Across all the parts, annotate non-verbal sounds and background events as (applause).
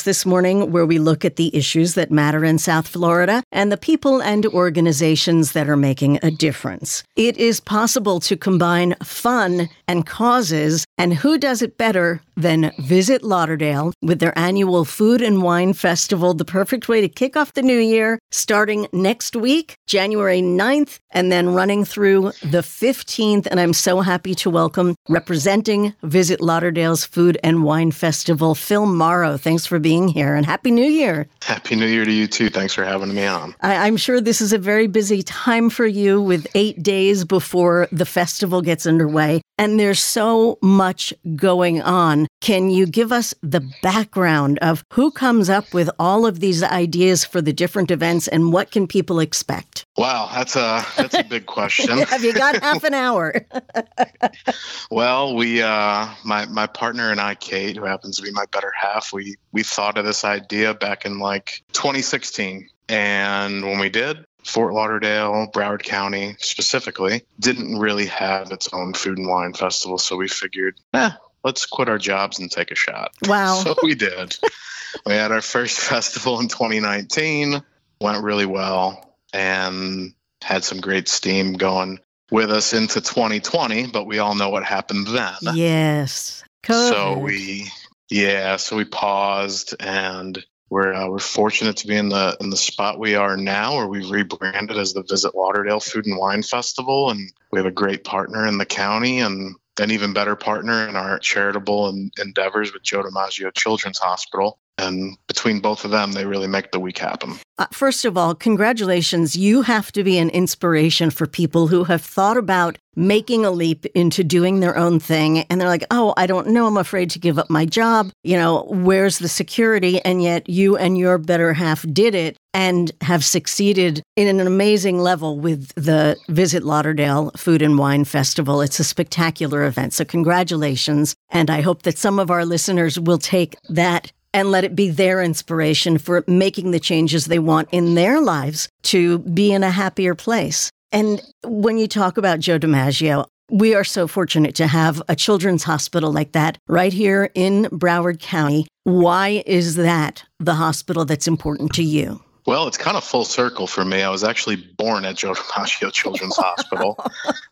this morning, where we look at the issues that matter in South Florida and the people and organizations that are making a difference. It is possible to combine fun and causes, and who does it better than Visit Lauderdale with their annual Food and Wine Festival, the perfect way to kick off the new year, starting next week, January 9th, and then running through the 15th. And I'm so happy to welcome representing Visit Lauderdale's Food and Wine Festival, Phil Marro. Thanks for being here and Happy New Year. Happy New Year to you too. Thanks for having me on. I- I'm sure this is a very busy time for you with eight days before the festival gets underway. And there's so much going on. Can you give us the background of who comes up with all of these ideas for the different events and what can people expect? Wow, that's a that's a big question. (laughs) Have you got half an hour? (laughs) well, we uh my my partner and I, Kate, who happens to be my better half, we we thought of this idea back in like 2016. And when we did, Fort Lauderdale, Broward County specifically, didn't really have its own food and wine festival. So we figured, eh, let's quit our jobs and take a shot. Wow. (laughs) So we did. (laughs) we had our first (laughs) festival in 2019, went really well, and had some great steam going with us into 2020. But we all know what happened then. yes. So we, yeah, so we paused and we're uh, we're fortunate to be in the in the spot we are now, where we've rebranded as the Visit Lauderdale Food and Wine Festival, and we have a great partner in the county and an even better partner in our charitable en- endeavors with Joe DiMaggio Children's Hospital. And between both of them, they really make the week happen. Uh, first of all, congratulations. You have to be an inspiration for people who have thought about making a leap into doing their own thing. And they're like, oh, I don't know. I'm afraid to give up my job. You know, where's the security? And yet you and your better half did it and have succeeded in an amazing level with the Visit Lauderdale Food and Wine Festival. It's a spectacular event. So, congratulations. And I hope that some of our listeners will take that and let it be their inspiration for making the changes they want in their lives to be in a happier place. And when you talk about Joe DiMaggio, we are so fortunate to have a children's hospital like that right here in Broward County. Why is that the hospital that's important to you? Well, it's kind of full circle for me. I was actually born at Joe DiMaggio Children's (laughs) Hospital.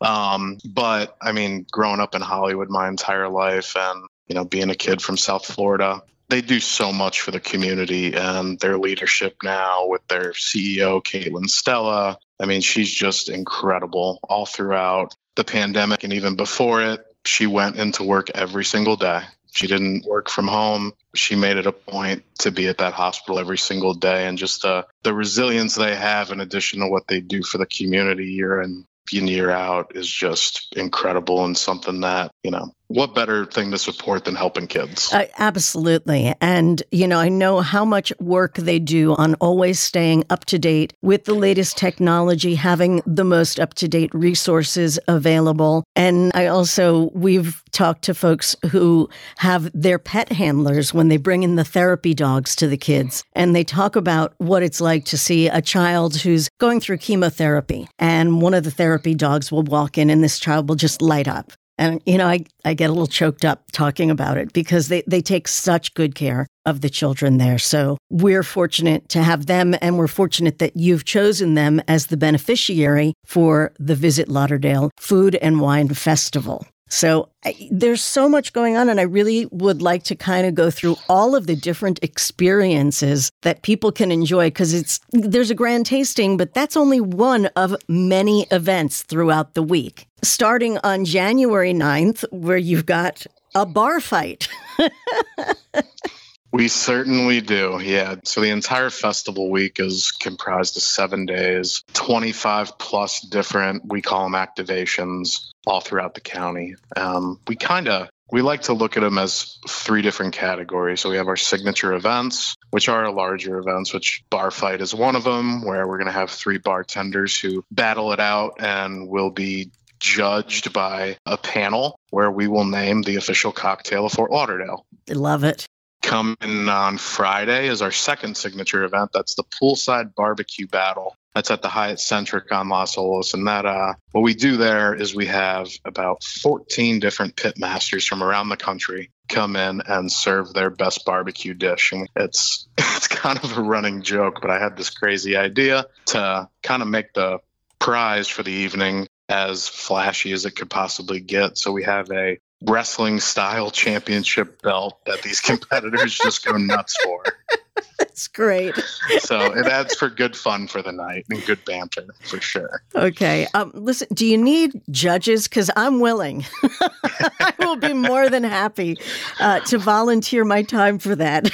Um, but I mean, growing up in Hollywood my entire life and, you know, being a kid from South Florida, they do so much for the community and their leadership now with their CEO, Caitlin Stella. I mean, she's just incredible all throughout the pandemic and even before it. She went into work every single day. She didn't work from home. She made it a point to be at that hospital every single day. And just the, the resilience they have, in addition to what they do for the community year in and year out, is just incredible and something that, you know, what better thing to support than helping kids? Uh, absolutely. And, you know, I know how much work they do on always staying up to date with the latest technology, having the most up to date resources available. And I also, we've talked to folks who have their pet handlers when they bring in the therapy dogs to the kids. And they talk about what it's like to see a child who's going through chemotherapy. And one of the therapy dogs will walk in and this child will just light up. And, you know, I, I get a little choked up talking about it because they, they take such good care of the children there. So we're fortunate to have them, and we're fortunate that you've chosen them as the beneficiary for the Visit Lauderdale Food and Wine Festival. So I, there's so much going on, and I really would like to kind of go through all of the different experiences that people can enjoy because it's there's a grand tasting, but that's only one of many events throughout the week. Starting on January 9th, where you've got a bar fight. (laughs) We certainly do. Yeah. So the entire festival week is comprised of seven days, 25 plus different, we call them activations all throughout the county. Um, we kind of we like to look at them as three different categories. So we have our signature events, which are our larger events, which bar fight is one of them, where we're going to have three bartenders who battle it out and will be judged by a panel where we will name the official cocktail of Fort Lauderdale. I Love it. Coming on Friday is our second signature event. That's the poolside barbecue battle. That's at the Hyatt Centric on Las Olas. And that uh, what we do there is we have about 14 different pit masters from around the country come in and serve their best barbecue dish. And it's (laughs) it's kind of a running joke, but I had this crazy idea to kind of make the prize for the evening as flashy as it could possibly get. So we have a wrestling style championship belt that these (laughs) competitors just go nuts for. (laughs) That's great. so it adds for good fun for the night and good banter for sure. Okay. Um, listen, do you need judges? Because I'm willing. (laughs) I will be more than happy uh, to volunteer my time for that.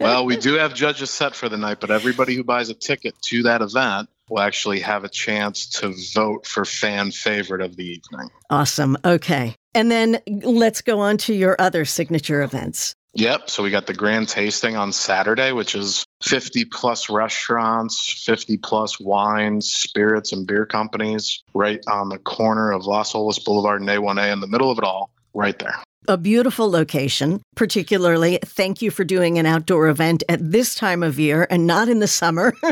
well, we do have judges set for the night, but everybody who buys a ticket to that event will actually have a chance to vote for fan favorite of the evening. Awesome. Okay. And then let's go on to your other signature events. Yep. So we got the grand tasting on Saturday, which is 50 plus restaurants, 50 plus wines, spirits, and beer companies right on the corner of Las Olas Boulevard and A1A in the middle of it all, right there. A beautiful location, particularly. Thank you for doing an outdoor event at this time of year and not in the summer. (laughs)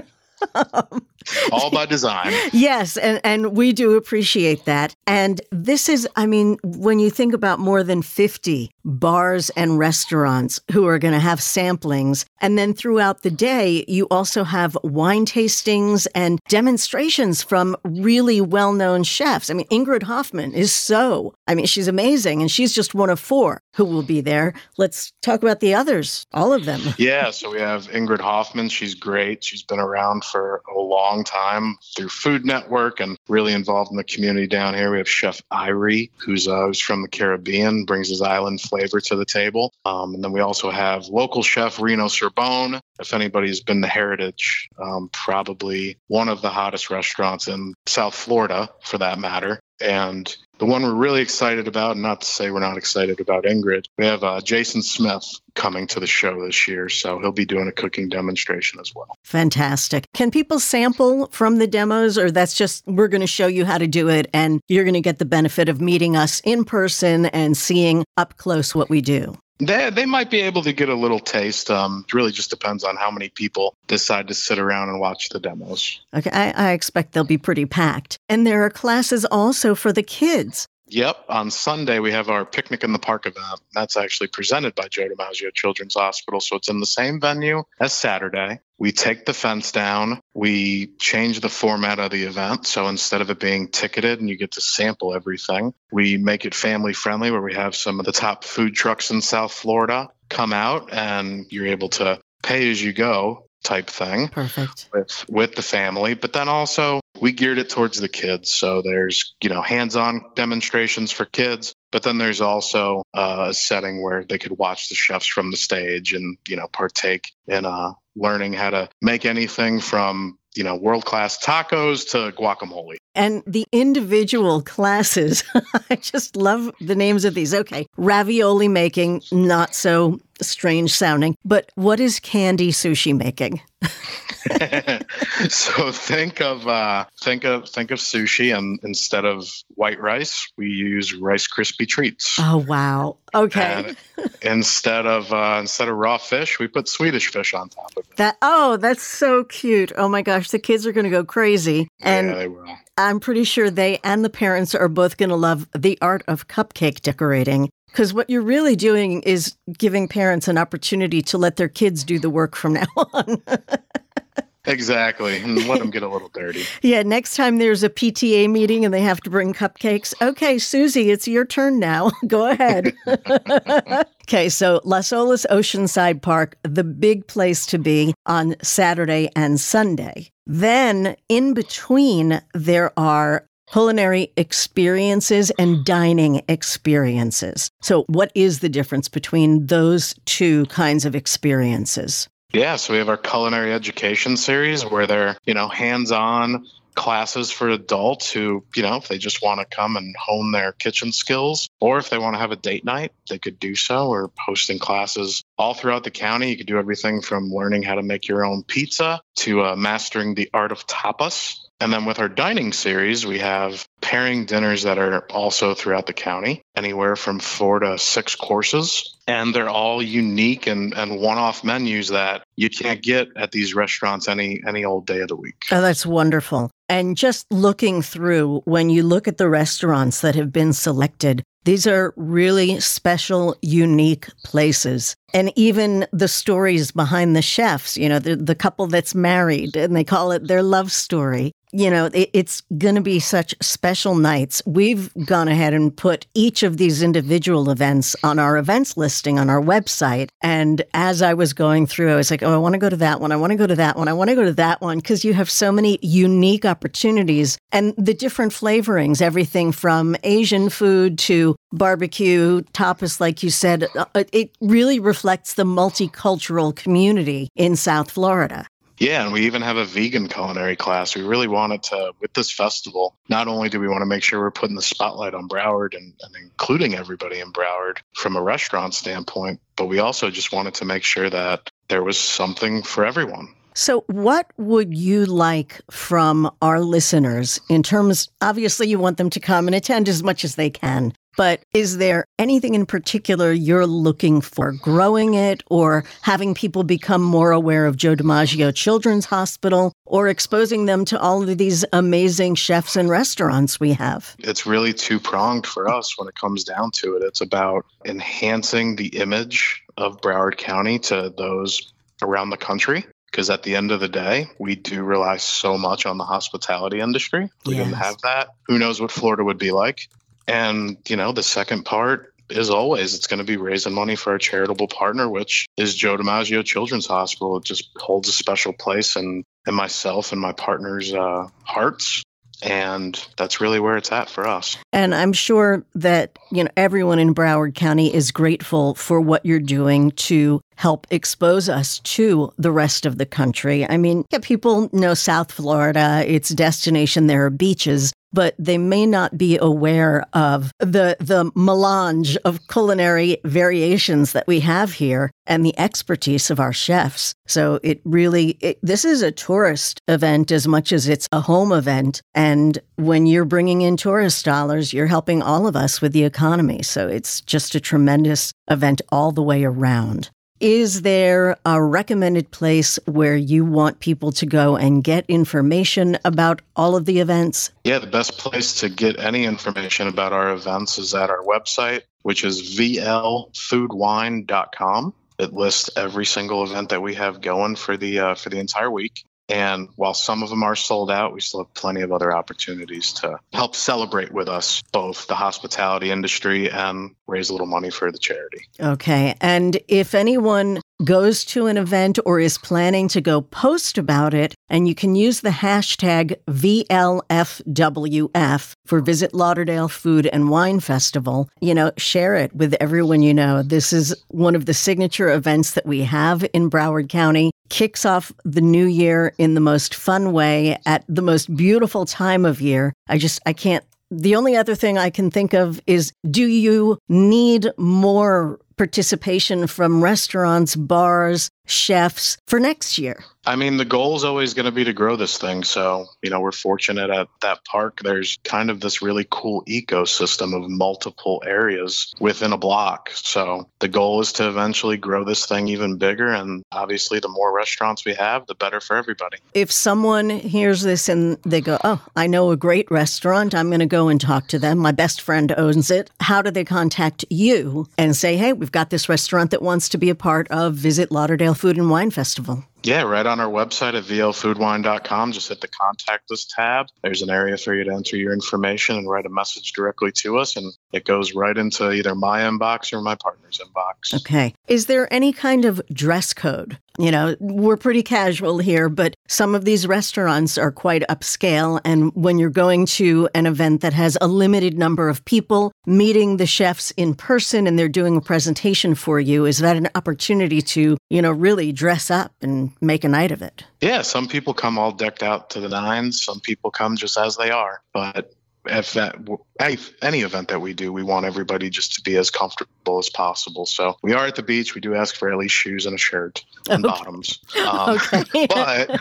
Um, (laughs) All by design. yes, and, and we do appreciate that. And this is, I mean, when you think about more than 50 bars and restaurants who are going to have samplings, and then throughout the day, you also have wine tastings and demonstrations from really well known chefs. I mean, Ingrid Hoffmann is so, I mean, she's amazing, and she's just one of four who will be there. Let's talk about the others, all of them. yeah, so we have Ingrid Hoffmann. She's great. She's been around for a long time through Food Network and really involved in the community down here. We have Chef Irie, who's, uh, who's from the Caribbean, brings his island flavor to the table. Um, and then we also have local chef Reno Sorbonne. If anybody's been to Heritage, um, probably one of the hottest restaurants in South Florida, for that matter. And the one we're really excited about, not to say we're not excited about Ingrid, we have uh, Jason Smith coming to the show this year. So he'll be doing a cooking demonstration as well. Fantastic. Can people sample from the demos, or that's just we're going to show you how to do it and you're going to get the benefit of meeting us in person and seeing up close what we do? They, they might be able to get a little taste. Um, it really just depends on how many people decide to sit around and watch the demos. Okay, I, I expect they'll be pretty packed. And there are classes also for the kids. Yep. On Sunday, we have our Picnic in the Park event. That's actually presented by Joe DiMaggio Children's Hospital. So it's in the same venue as Saturday. We take the fence down. We change the format of the event. So instead of it being ticketed and you get to sample everything, we make it family friendly where we have some of the top food trucks in South Florida come out and you're able to pay as you go type thing. Perfect. With with the family, but then also we geared it towards the kids. So there's, you know, hands-on demonstrations for kids, but then there's also uh, a setting where they could watch the chefs from the stage and, you know, partake in uh, learning how to make anything from you know, world class tacos to guacamole. And the individual classes, (laughs) I just love the names of these. Okay, ravioli making, not so strange sounding, but what is candy sushi making? (laughs) (laughs) so think of uh, think of think of sushi, and instead of white rice, we use Rice Krispie treats. Oh wow! Okay. instead of uh, instead of raw fish, we put Swedish fish on top of it. That oh, that's so cute! Oh my gosh, the kids are going to go crazy, and yeah, they will. I'm pretty sure they and the parents are both going to love the art of cupcake decorating. Because what you're really doing is giving parents an opportunity to let their kids do the work from (laughs) now on. Exactly. And let them get a little dirty. (laughs) yeah. Next time there's a PTA meeting and they have to bring cupcakes. Okay, Susie, it's your turn now. (laughs) Go ahead. okay. So Las Olas Oceanside Park, the big place to be on Saturday and Sunday. Then in between, there are culinary experiences and dining experiences. So, what is the difference between those two kinds of experiences? Yeah, so we have our culinary education series where they're, you know, hands on classes for adults who, you know, if they just want to come and hone their kitchen skills, or if they want to have a date night, they could do so. We're hosting classes all throughout the county. You could do everything from learning how to make your own pizza to uh, mastering the art of tapas. And then with our dining series, we have pairing dinners that are also throughout the county, anywhere from four to six courses. And they're all unique and, and one off menus that you can't get at these restaurants any any old day of the week. Oh, that's wonderful. And just looking through, when you look at the restaurants that have been selected, these are really special, unique places. And even the stories behind the chefs, you know, the, the couple that's married and they call it their love story you know, it, it's going to be such special nights. We've gone ahead and put each of these individual events on our events listing on our website. And as I was going through, I was like, oh, I want to go to that one. I want to go to that one. I want to go to that one because you have so many unique opportunities and the different flavorings, everything from Asian food to barbecue, tapas, like you said. Uh, it really reflects the multicultural community in South Florida. Yeah, and we even have a vegan culinary class. We really wanted to, with this festival, not only do we want to make sure we're putting the spotlight on Broward and, and including everybody in Broward from a restaurant standpoint, but we also just wanted to make sure that there was something for everyone. So, what would you like from our listeners in terms? Obviously, you want them to come and attend as much as they can, but is there anything in particular you're looking for? Growing it or having people become more aware of Joe DiMaggio Children's Hospital or exposing them to all of these amazing chefs and restaurants we have? It's really two pronged for us when it comes down to it. It's about enhancing the image of Broward County to those around the country because at the end of the day, we do rely so much on the hospitality industry. We yes. didn't have that, who knows what Florida would be like? And, you know, the second part is always it's going to be raising money for our charitable partner, which is Joe DiMaggio Children's Hospital. It just holds a special place in, in myself and my partner's uh, hearts. And that's really where it's at for us. And I'm sure that, you know, everyone in Broward County is grateful for what you're doing to help expose us to the rest of the country. I mean, yeah, people know South Florida, it's destination, there are beaches, but they may not be aware of the the melange of culinary variations that we have here and the expertise of our chefs. So it really it, this is a tourist event as much as it's a home event and when you're bringing in tourist dollars, you're helping all of us with the economy. So it's just a tremendous event all the way around. Is there a recommended place where you want people to go and get information about all of the events? Yeah, the best place to get any information about our events is at our website, which is vlfoodwine.com. It lists every single event that we have going for the uh, for the entire week. And while some of them are sold out, we still have plenty of other opportunities to help celebrate with us, both the hospitality industry and raise a little money for the charity. Okay. And if anyone goes to an event or is planning to go post about it, and you can use the hashtag VLFWF for Visit Lauderdale Food and Wine Festival. You know, share it with everyone you know. This is one of the signature events that we have in Broward County. Kicks off the new year in the most fun way at the most beautiful time of year. I just, I can't the only other thing I can think of is do you need more participation from restaurants, bars, chefs for next year? I mean, the goal is always going to be to grow this thing. So, you know, we're fortunate at that park. There's kind of this really cool ecosystem of multiple areas within a block. So, the goal is to eventually grow this thing even bigger. And obviously, the more restaurants we have, the better for everybody. If someone hears this and they go, Oh, I know a great restaurant, I'm going to go and talk to them. My best friend owns it. How do they contact you and say, Hey, we've got this restaurant that wants to be a part of Visit Lauderdale Food and Wine Festival? Yeah, right on our website at vlfoodwine.com. Just hit the contact us tab. There's an area for you to enter your information and write a message directly to us. And it goes right into either my inbox or my partner's inbox. Okay. Is there any kind of dress code? You know, we're pretty casual here, but some of these restaurants are quite upscale. And when you're going to an event that has a limited number of people meeting the chefs in person and they're doing a presentation for you, is that an opportunity to, you know, really dress up and make a night of it? Yeah, some people come all decked out to the nines. Some people come just as they are. But if that any event that we do, we want everybody just to be as comfortable as possible. So we are at the beach. We do ask for at least shoes and a shirt and okay. bottoms. Um, (laughs) okay. (laughs) but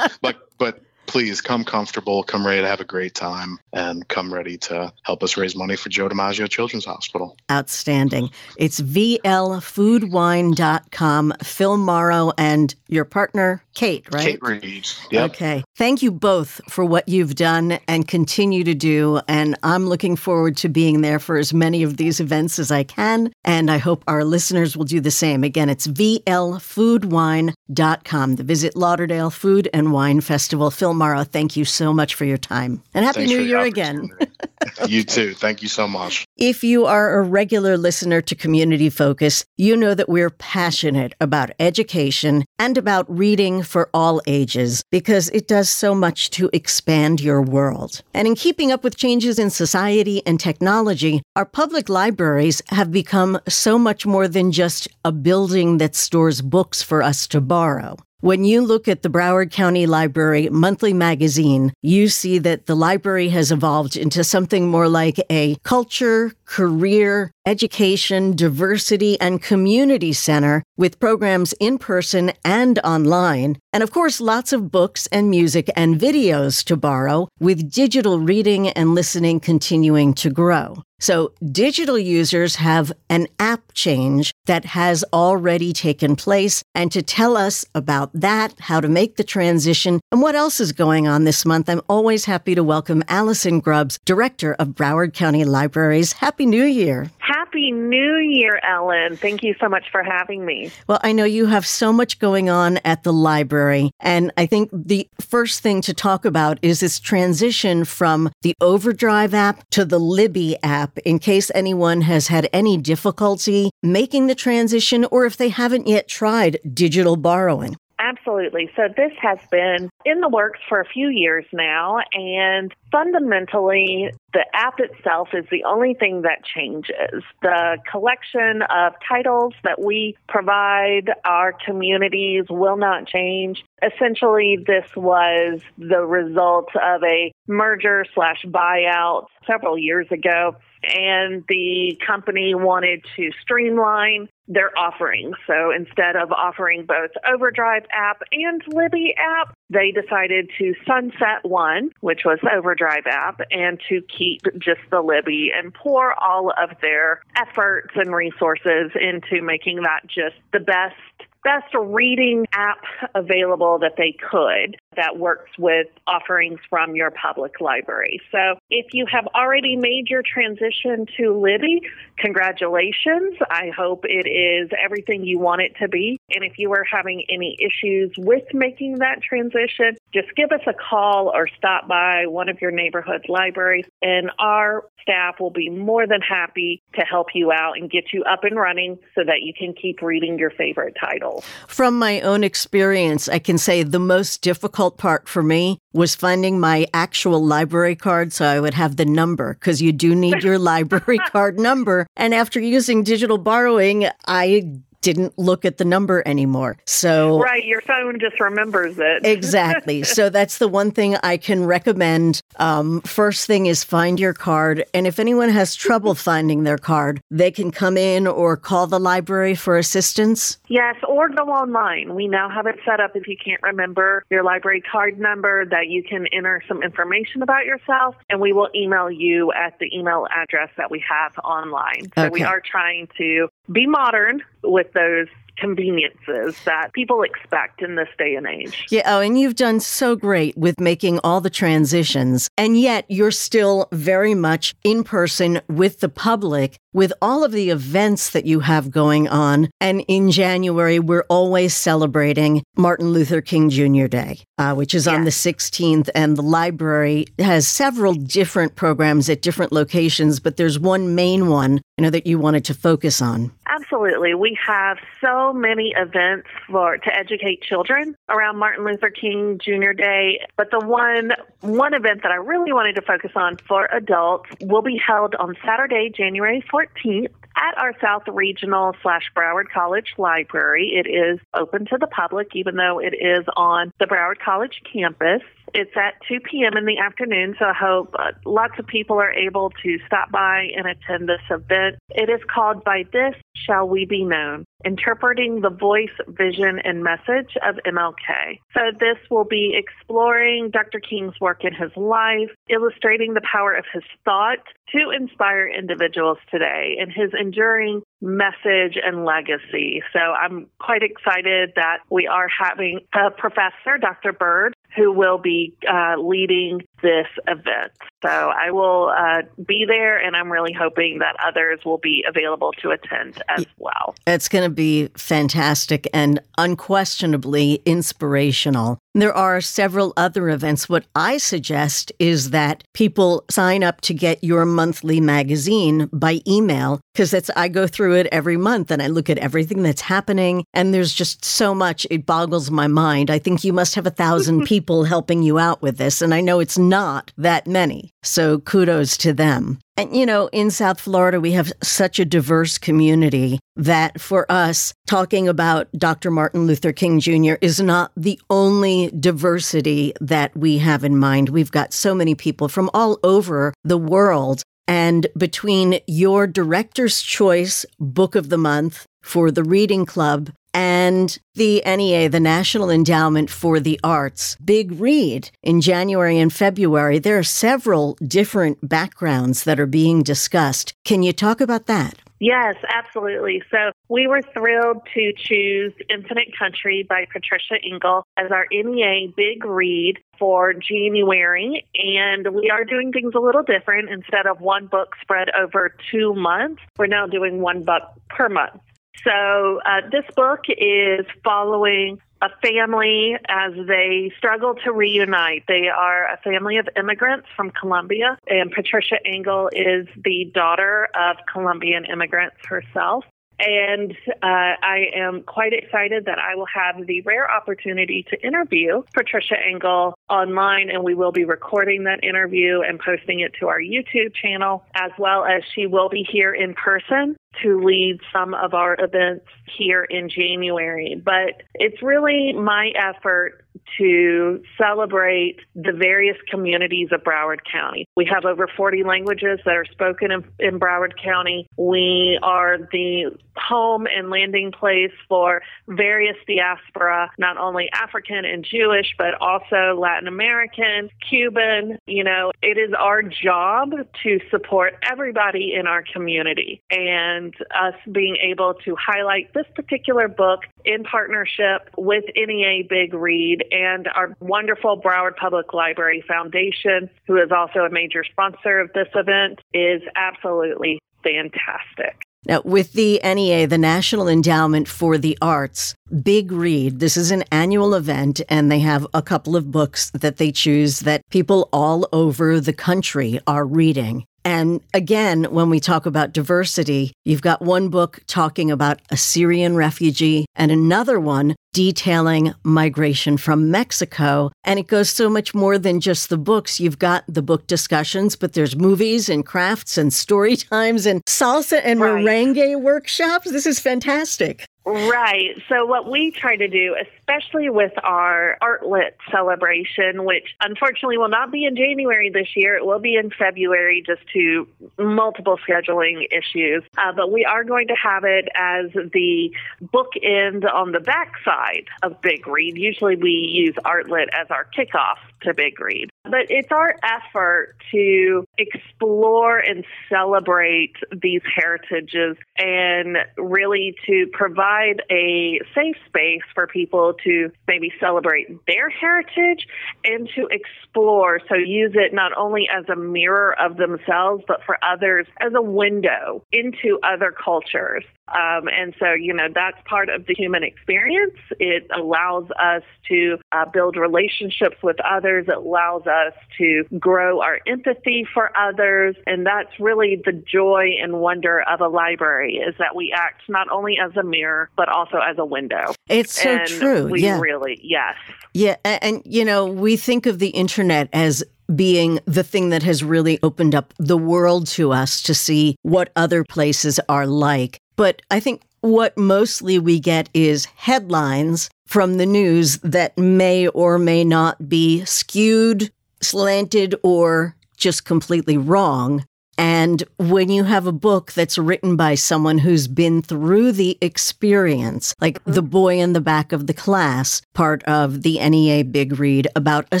but but please come comfortable, come ready to have a great time, and come ready to help us raise money for Joe DiMaggio Children's Hospital. Outstanding. It's vlfoodwine.com. Phil Marro and your partner, Kate, right? Kate Reed. Yep. Okay. Thank you both for what you've done and continue to do. And I'm looking forward to being there for as many of these events as I can. And I hope our listeners will do the same. Again, it's vlfoodwine.com, the Visit Lauderdale Food and Wine Festival. Phil Thank you so much for your time. And Happy Thanks New Year again. (laughs) you too. Thank you so much. If you are a regular listener to Community Focus, you know that we're passionate about education and about reading for all ages because it does so much to expand your world. And in keeping up with changes in society and technology, our public libraries have become so much more than just a building that stores books for us to borrow. When you look at the Broward County Library monthly magazine, you see that the library has evolved into something more like a culture, career, education, diversity, and community center with programs in person and online. And of course, lots of books and music and videos to borrow, with digital reading and listening continuing to grow. So, digital users have an app change that has already taken place. And to tell us about that, how to make the transition, and what else is going on this month, I'm always happy to welcome Allison Grubbs, Director of Broward County Libraries. Happy New Year. Happy New Year, Ellen. Thank you so much for having me. Well, I know you have so much going on at the library. And I think the first thing to talk about is this transition from the Overdrive app to the Libby app in case anyone has had any difficulty making the transition or if they haven't yet tried digital borrowing. Absolutely. So this has been in the works for a few years now, and fundamentally, the app itself is the only thing that changes. The collection of titles that we provide our communities will not change. Essentially, this was the result of a merger slash buyout several years ago and the company wanted to streamline their offerings. So instead of offering both Overdrive app and Libby app, they decided to sunset one, which was Overdrive app, and to keep just the Libby and pour all of their efforts and resources into making that just the best best reading app available that they could that works with offerings from your public library. So if you have already made your transition to Libby, congratulations. I hope it is everything you want it to be. And if you are having any issues with making that transition, just give us a call or stop by one of your neighborhood libraries, and our staff will be more than happy to help you out and get you up and running so that you can keep reading your favorite titles. From my own experience, I can say the most difficult part for me was finding my actual library card so I would have the number because you do need your (laughs) library card number. And after using digital borrowing, I didn't look at the number anymore. So Right, your phone just remembers it. (laughs) exactly. So that's the one thing I can recommend. Um, first thing is find your card. And if anyone has trouble (laughs) finding their card, they can come in or call the library for assistance. Yes, or go online. We now have it set up if you can't remember your library card number that you can enter some information about yourself and we will email you at the email address that we have online. So okay. we are trying to be modern with those conveniences that people expect in this day and age. Yeah, oh, and you've done so great with making all the transitions, and yet you're still very much in person with the public with all of the events that you have going on. And in January, we're always celebrating Martin Luther King Jr. Day, uh, which is on the 16th. And the library has several different programs at different locations, but there's one main one, you know, that you wanted to focus on. Absolutely. We have so many events for to educate children around Martin Luther King Jr. Day, but the one one event that I really wanted to focus on for adults will be held on Saturday, January 14th at our South Regional slash Broward College Library. It is open to the public, even though it is on the Broward College campus. It's at 2 p.m. in the afternoon, so I hope uh, lots of people are able to stop by and attend this event. It is called By This Shall We Be Known interpreting the voice, vision, and message of MLK. So, this will be exploring Dr. King's work in his life, illustrating the power of his thought to inspire individuals today and his enduring message and legacy. So, I'm quite excited that we are having a professor, Dr. Bird, who will be uh, leading this event. So I will uh, be there, and I'm really hoping that others will be available to attend as well. It's going to be fantastic and unquestionably inspirational. There are several other events. What I suggest is that people sign up to get your monthly magazine by email because that's I go through it every month and I look at everything that's happening and there's just so much it boggles my mind. I think you must have a thousand people (laughs) helping you out with this and I know it's not that many. So kudos to them. And you know, in South Florida, we have such a diverse community that for us, talking about Dr. Martin Luther King Jr. is not the only diversity that we have in mind. We've got so many people from all over the world. And between your Director's Choice Book of the Month for the Reading Club and the NEA, the National Endowment for the Arts, Big Read in January and February. There are several different backgrounds that are being discussed. Can you talk about that? Yes, absolutely. So we were thrilled to choose Infinite Country by Patricia Engel as our NEA Big Read for January. And we are doing things a little different. Instead of one book spread over two months, we're now doing one book per month. So uh, this book is following a family as they struggle to reunite. They are a family of immigrants from Colombia, and Patricia Engel is the daughter of Colombian immigrants herself. And uh, I am quite excited that I will have the rare opportunity to interview Patricia Engel online, and we will be recording that interview and posting it to our YouTube channel, as well as she will be here in person to lead some of our events here in January. But it's really my effort to celebrate the various communities of Broward County. We have over 40 languages that are spoken in, in, Broward County. We are the home and landing place for various diaspora, not only African and Jewish, but also Latin American, Cuban. You know, it is our job to support everybody in our community. And us being able to highlight this particular book in partnership with NEA Big Read and our wonderful Broward Public Library Foundation, who is also a major sponsor of this event, is absolutely fantastic. Now, with the NEA, the National Endowment for the Arts, Big Read, this is an annual event, and they have a couple of books that they choose that people all over the country are reading. And again, when we talk about diversity, you've got one book talking about a Syrian refugee and another one detailing migration from Mexico. And it goes so much more than just the books. You've got the book discussions, but there's movies and crafts and story (laughs) times and salsa and right. merengue workshops. This is fantastic. Right. So, what we try to do, especially with our Artlit celebration, which unfortunately will not be in January this year, it will be in February just to multiple scheduling issues. Uh, but we are going to have it as the bookend on the backside of Big Read. Usually we use Artlit as our kickoff to Big Read. But it's our effort to explore and celebrate these heritages and really to provide a safe space for people to maybe celebrate their heritage and to explore. So use it not only as a mirror of themselves, but for others as a window into other cultures. Um, and so, you know, that's part of the human experience. It allows us to uh, build relationships with others. It allows us to grow our empathy for others. And that's really the joy and wonder of a library is that we act not only as a mirror, but also as a window. It's so and true. We yeah. really, yes. Yeah. And, and, you know, we think of the internet as being the thing that has really opened up the world to us to see what other places are like. But I think what mostly we get is headlines from the news that may or may not be skewed, slanted, or just completely wrong. And when you have a book that's written by someone who's been through the experience, like mm-hmm. The Boy in the Back of the Class, part of the NEA Big Read about a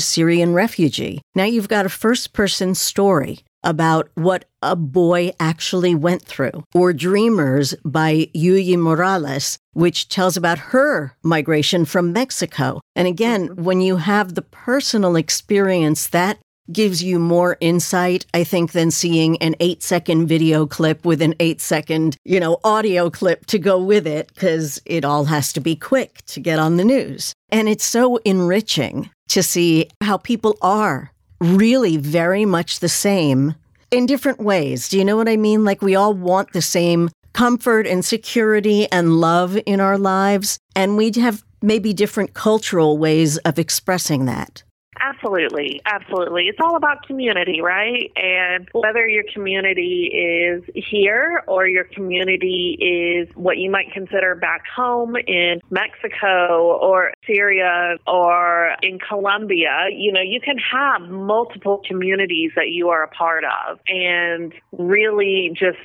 Syrian refugee. Now you've got a first person story about what a boy actually went through, or Dreamers by Yuyi Morales, which tells about her migration from Mexico. And again, mm-hmm. when you have the personal experience, that gives you more insight, I think, than seeing an eight second video clip with an eight second, you know, audio clip to go with it, because it all has to be quick to get on the news. And it's so enriching to see how people are really very much the same in different ways. Do you know what I mean? Like we all want the same comfort and security and love in our lives, and we have maybe different cultural ways of expressing that. Absolutely, absolutely. It's all about community, right? And whether your community is here or your community is what you might consider back home in Mexico or Syria or in Colombia, you know, you can have multiple communities that you are a part of. And really just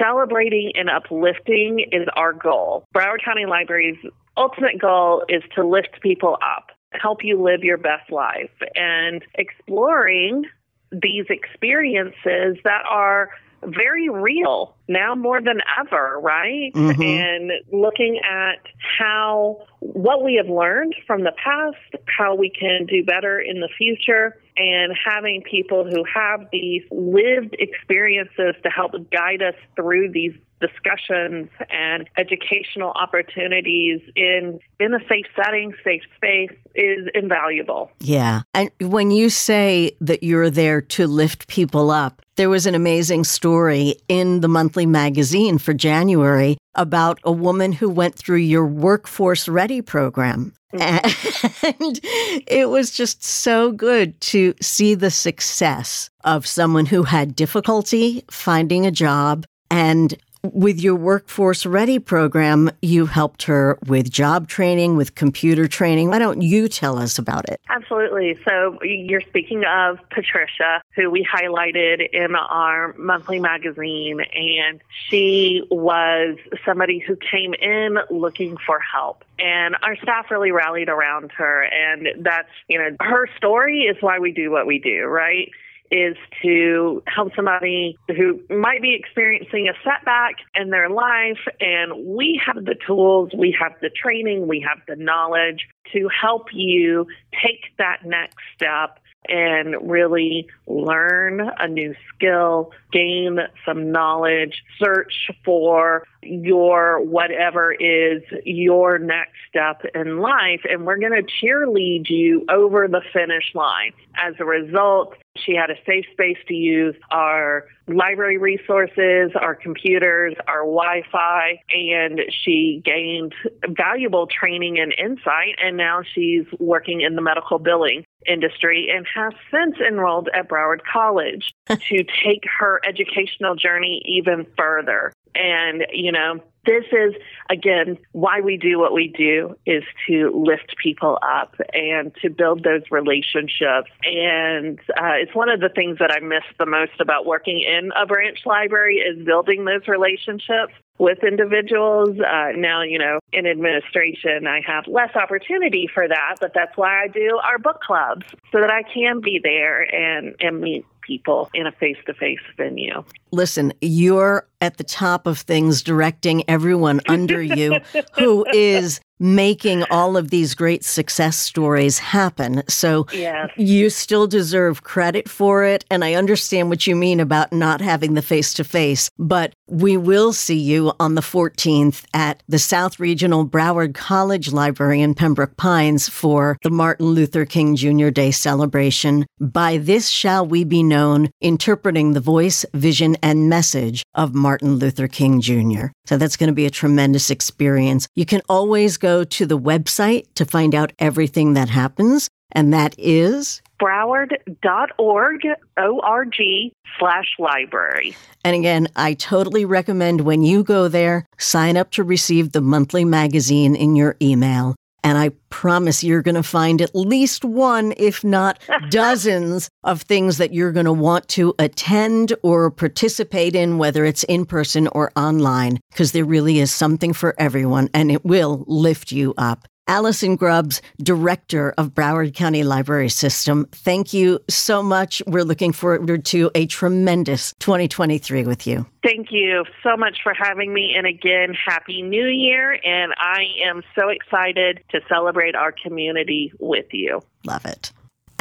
celebrating and uplifting is our goal. Broward County Library's ultimate goal is to lift people up help you live your best life and exploring these experiences that are very real now more than ever, right? Mm-hmm. And looking at how what we have learned from the past, how we can do better in the future, and having people who have these lived experiences to help guide us through these discussions and educational opportunities in in a safe setting, safe space is invaluable. Yeah. And when you say that you're there to lift people up, there was an amazing story in the monthly magazine for January about a woman who went through your workforce ready program. Mm-hmm. (laughs) And it was just so good to see the success of someone who had difficulty finding a job and with your Workforce Ready program, you helped her with job training, with computer training. Why don't you tell us about it? Absolutely. So, you're speaking of Patricia, who we highlighted in our monthly magazine, and she was somebody who came in looking for help. And our staff really rallied around her. And that's, you know, her story is why we do what we do, right? Is to help somebody who might be experiencing a setback in their life. And we have the tools, we have the training, we have the knowledge to help you take that next step and really learn a new skill, gain some knowledge, search for your whatever is your next step in life. And we're going to cheerlead you over the finish line. As a result, she had a safe space to use our library resources, our computers, our Wi Fi, and she gained valuable training and insight. And now she's working in the medical billing industry and has since enrolled at Broward College (laughs) to take her educational journey even further. And, you know, this is again why we do what we do is to lift people up and to build those relationships. And uh, it's one of the things that i miss the most about working in a branch library is building those relationships with individuals. Uh, now you know in administration i have less opportunity for that but that's why i do our book clubs so that i can be there and and meet people in a face to face venue. Listen, you're at the top of things, directing everyone under you who (laughs) is making all of these great success stories happen. So yes. you still deserve credit for it. And I understand what you mean about not having the face to face, but we will see you on the 14th at the South Regional Broward College Library in Pembroke Pines for the Martin Luther King Jr. Day celebration. By this shall we be known, interpreting the voice, vision, and message of Martin Luther King Jr. So that's going to be a tremendous experience. You can always go to the website to find out everything that happens, and that is broward.org, O-R-G slash library. And again, I totally recommend when you go there, sign up to receive the monthly magazine in your email. And I promise you're going to find at least one, if not (laughs) dozens, of things that you're going to want to attend or participate in, whether it's in person or online, because there really is something for everyone and it will lift you up. Allison Grubbs, Director of Broward County Library System, thank you so much. We're looking forward to a tremendous 2023 with you. Thank you so much for having me. And again, Happy New Year. And I am so excited to celebrate our community with you. Love it.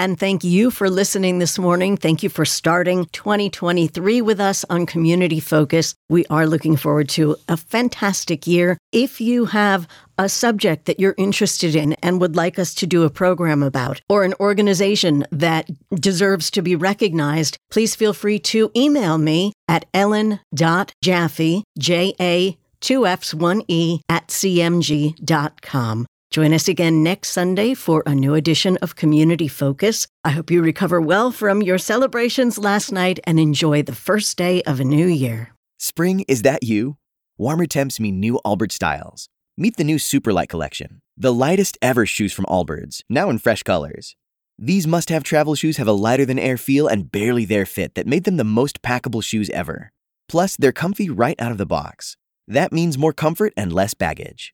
And thank you for listening this morning. Thank you for starting 2023 with us on Community Focus. We are looking forward to a fantastic year. If you have a subject that you're interested in and would like us to do a program about, or an organization that deserves to be recognized, please feel free to email me at ellen.jaffe, J A two F's, one E, at cmg.com. Join us again next Sunday for a new edition of Community Focus. I hope you recover well from your celebrations last night and enjoy the first day of a new year. Spring, is that you? Warmer temps mean new Allbirds styles. Meet the new Superlight collection, the lightest ever shoes from Allbirds, now in fresh colors. These must have travel shoes have a lighter than air feel and barely there fit that made them the most packable shoes ever. Plus, they're comfy right out of the box. That means more comfort and less baggage.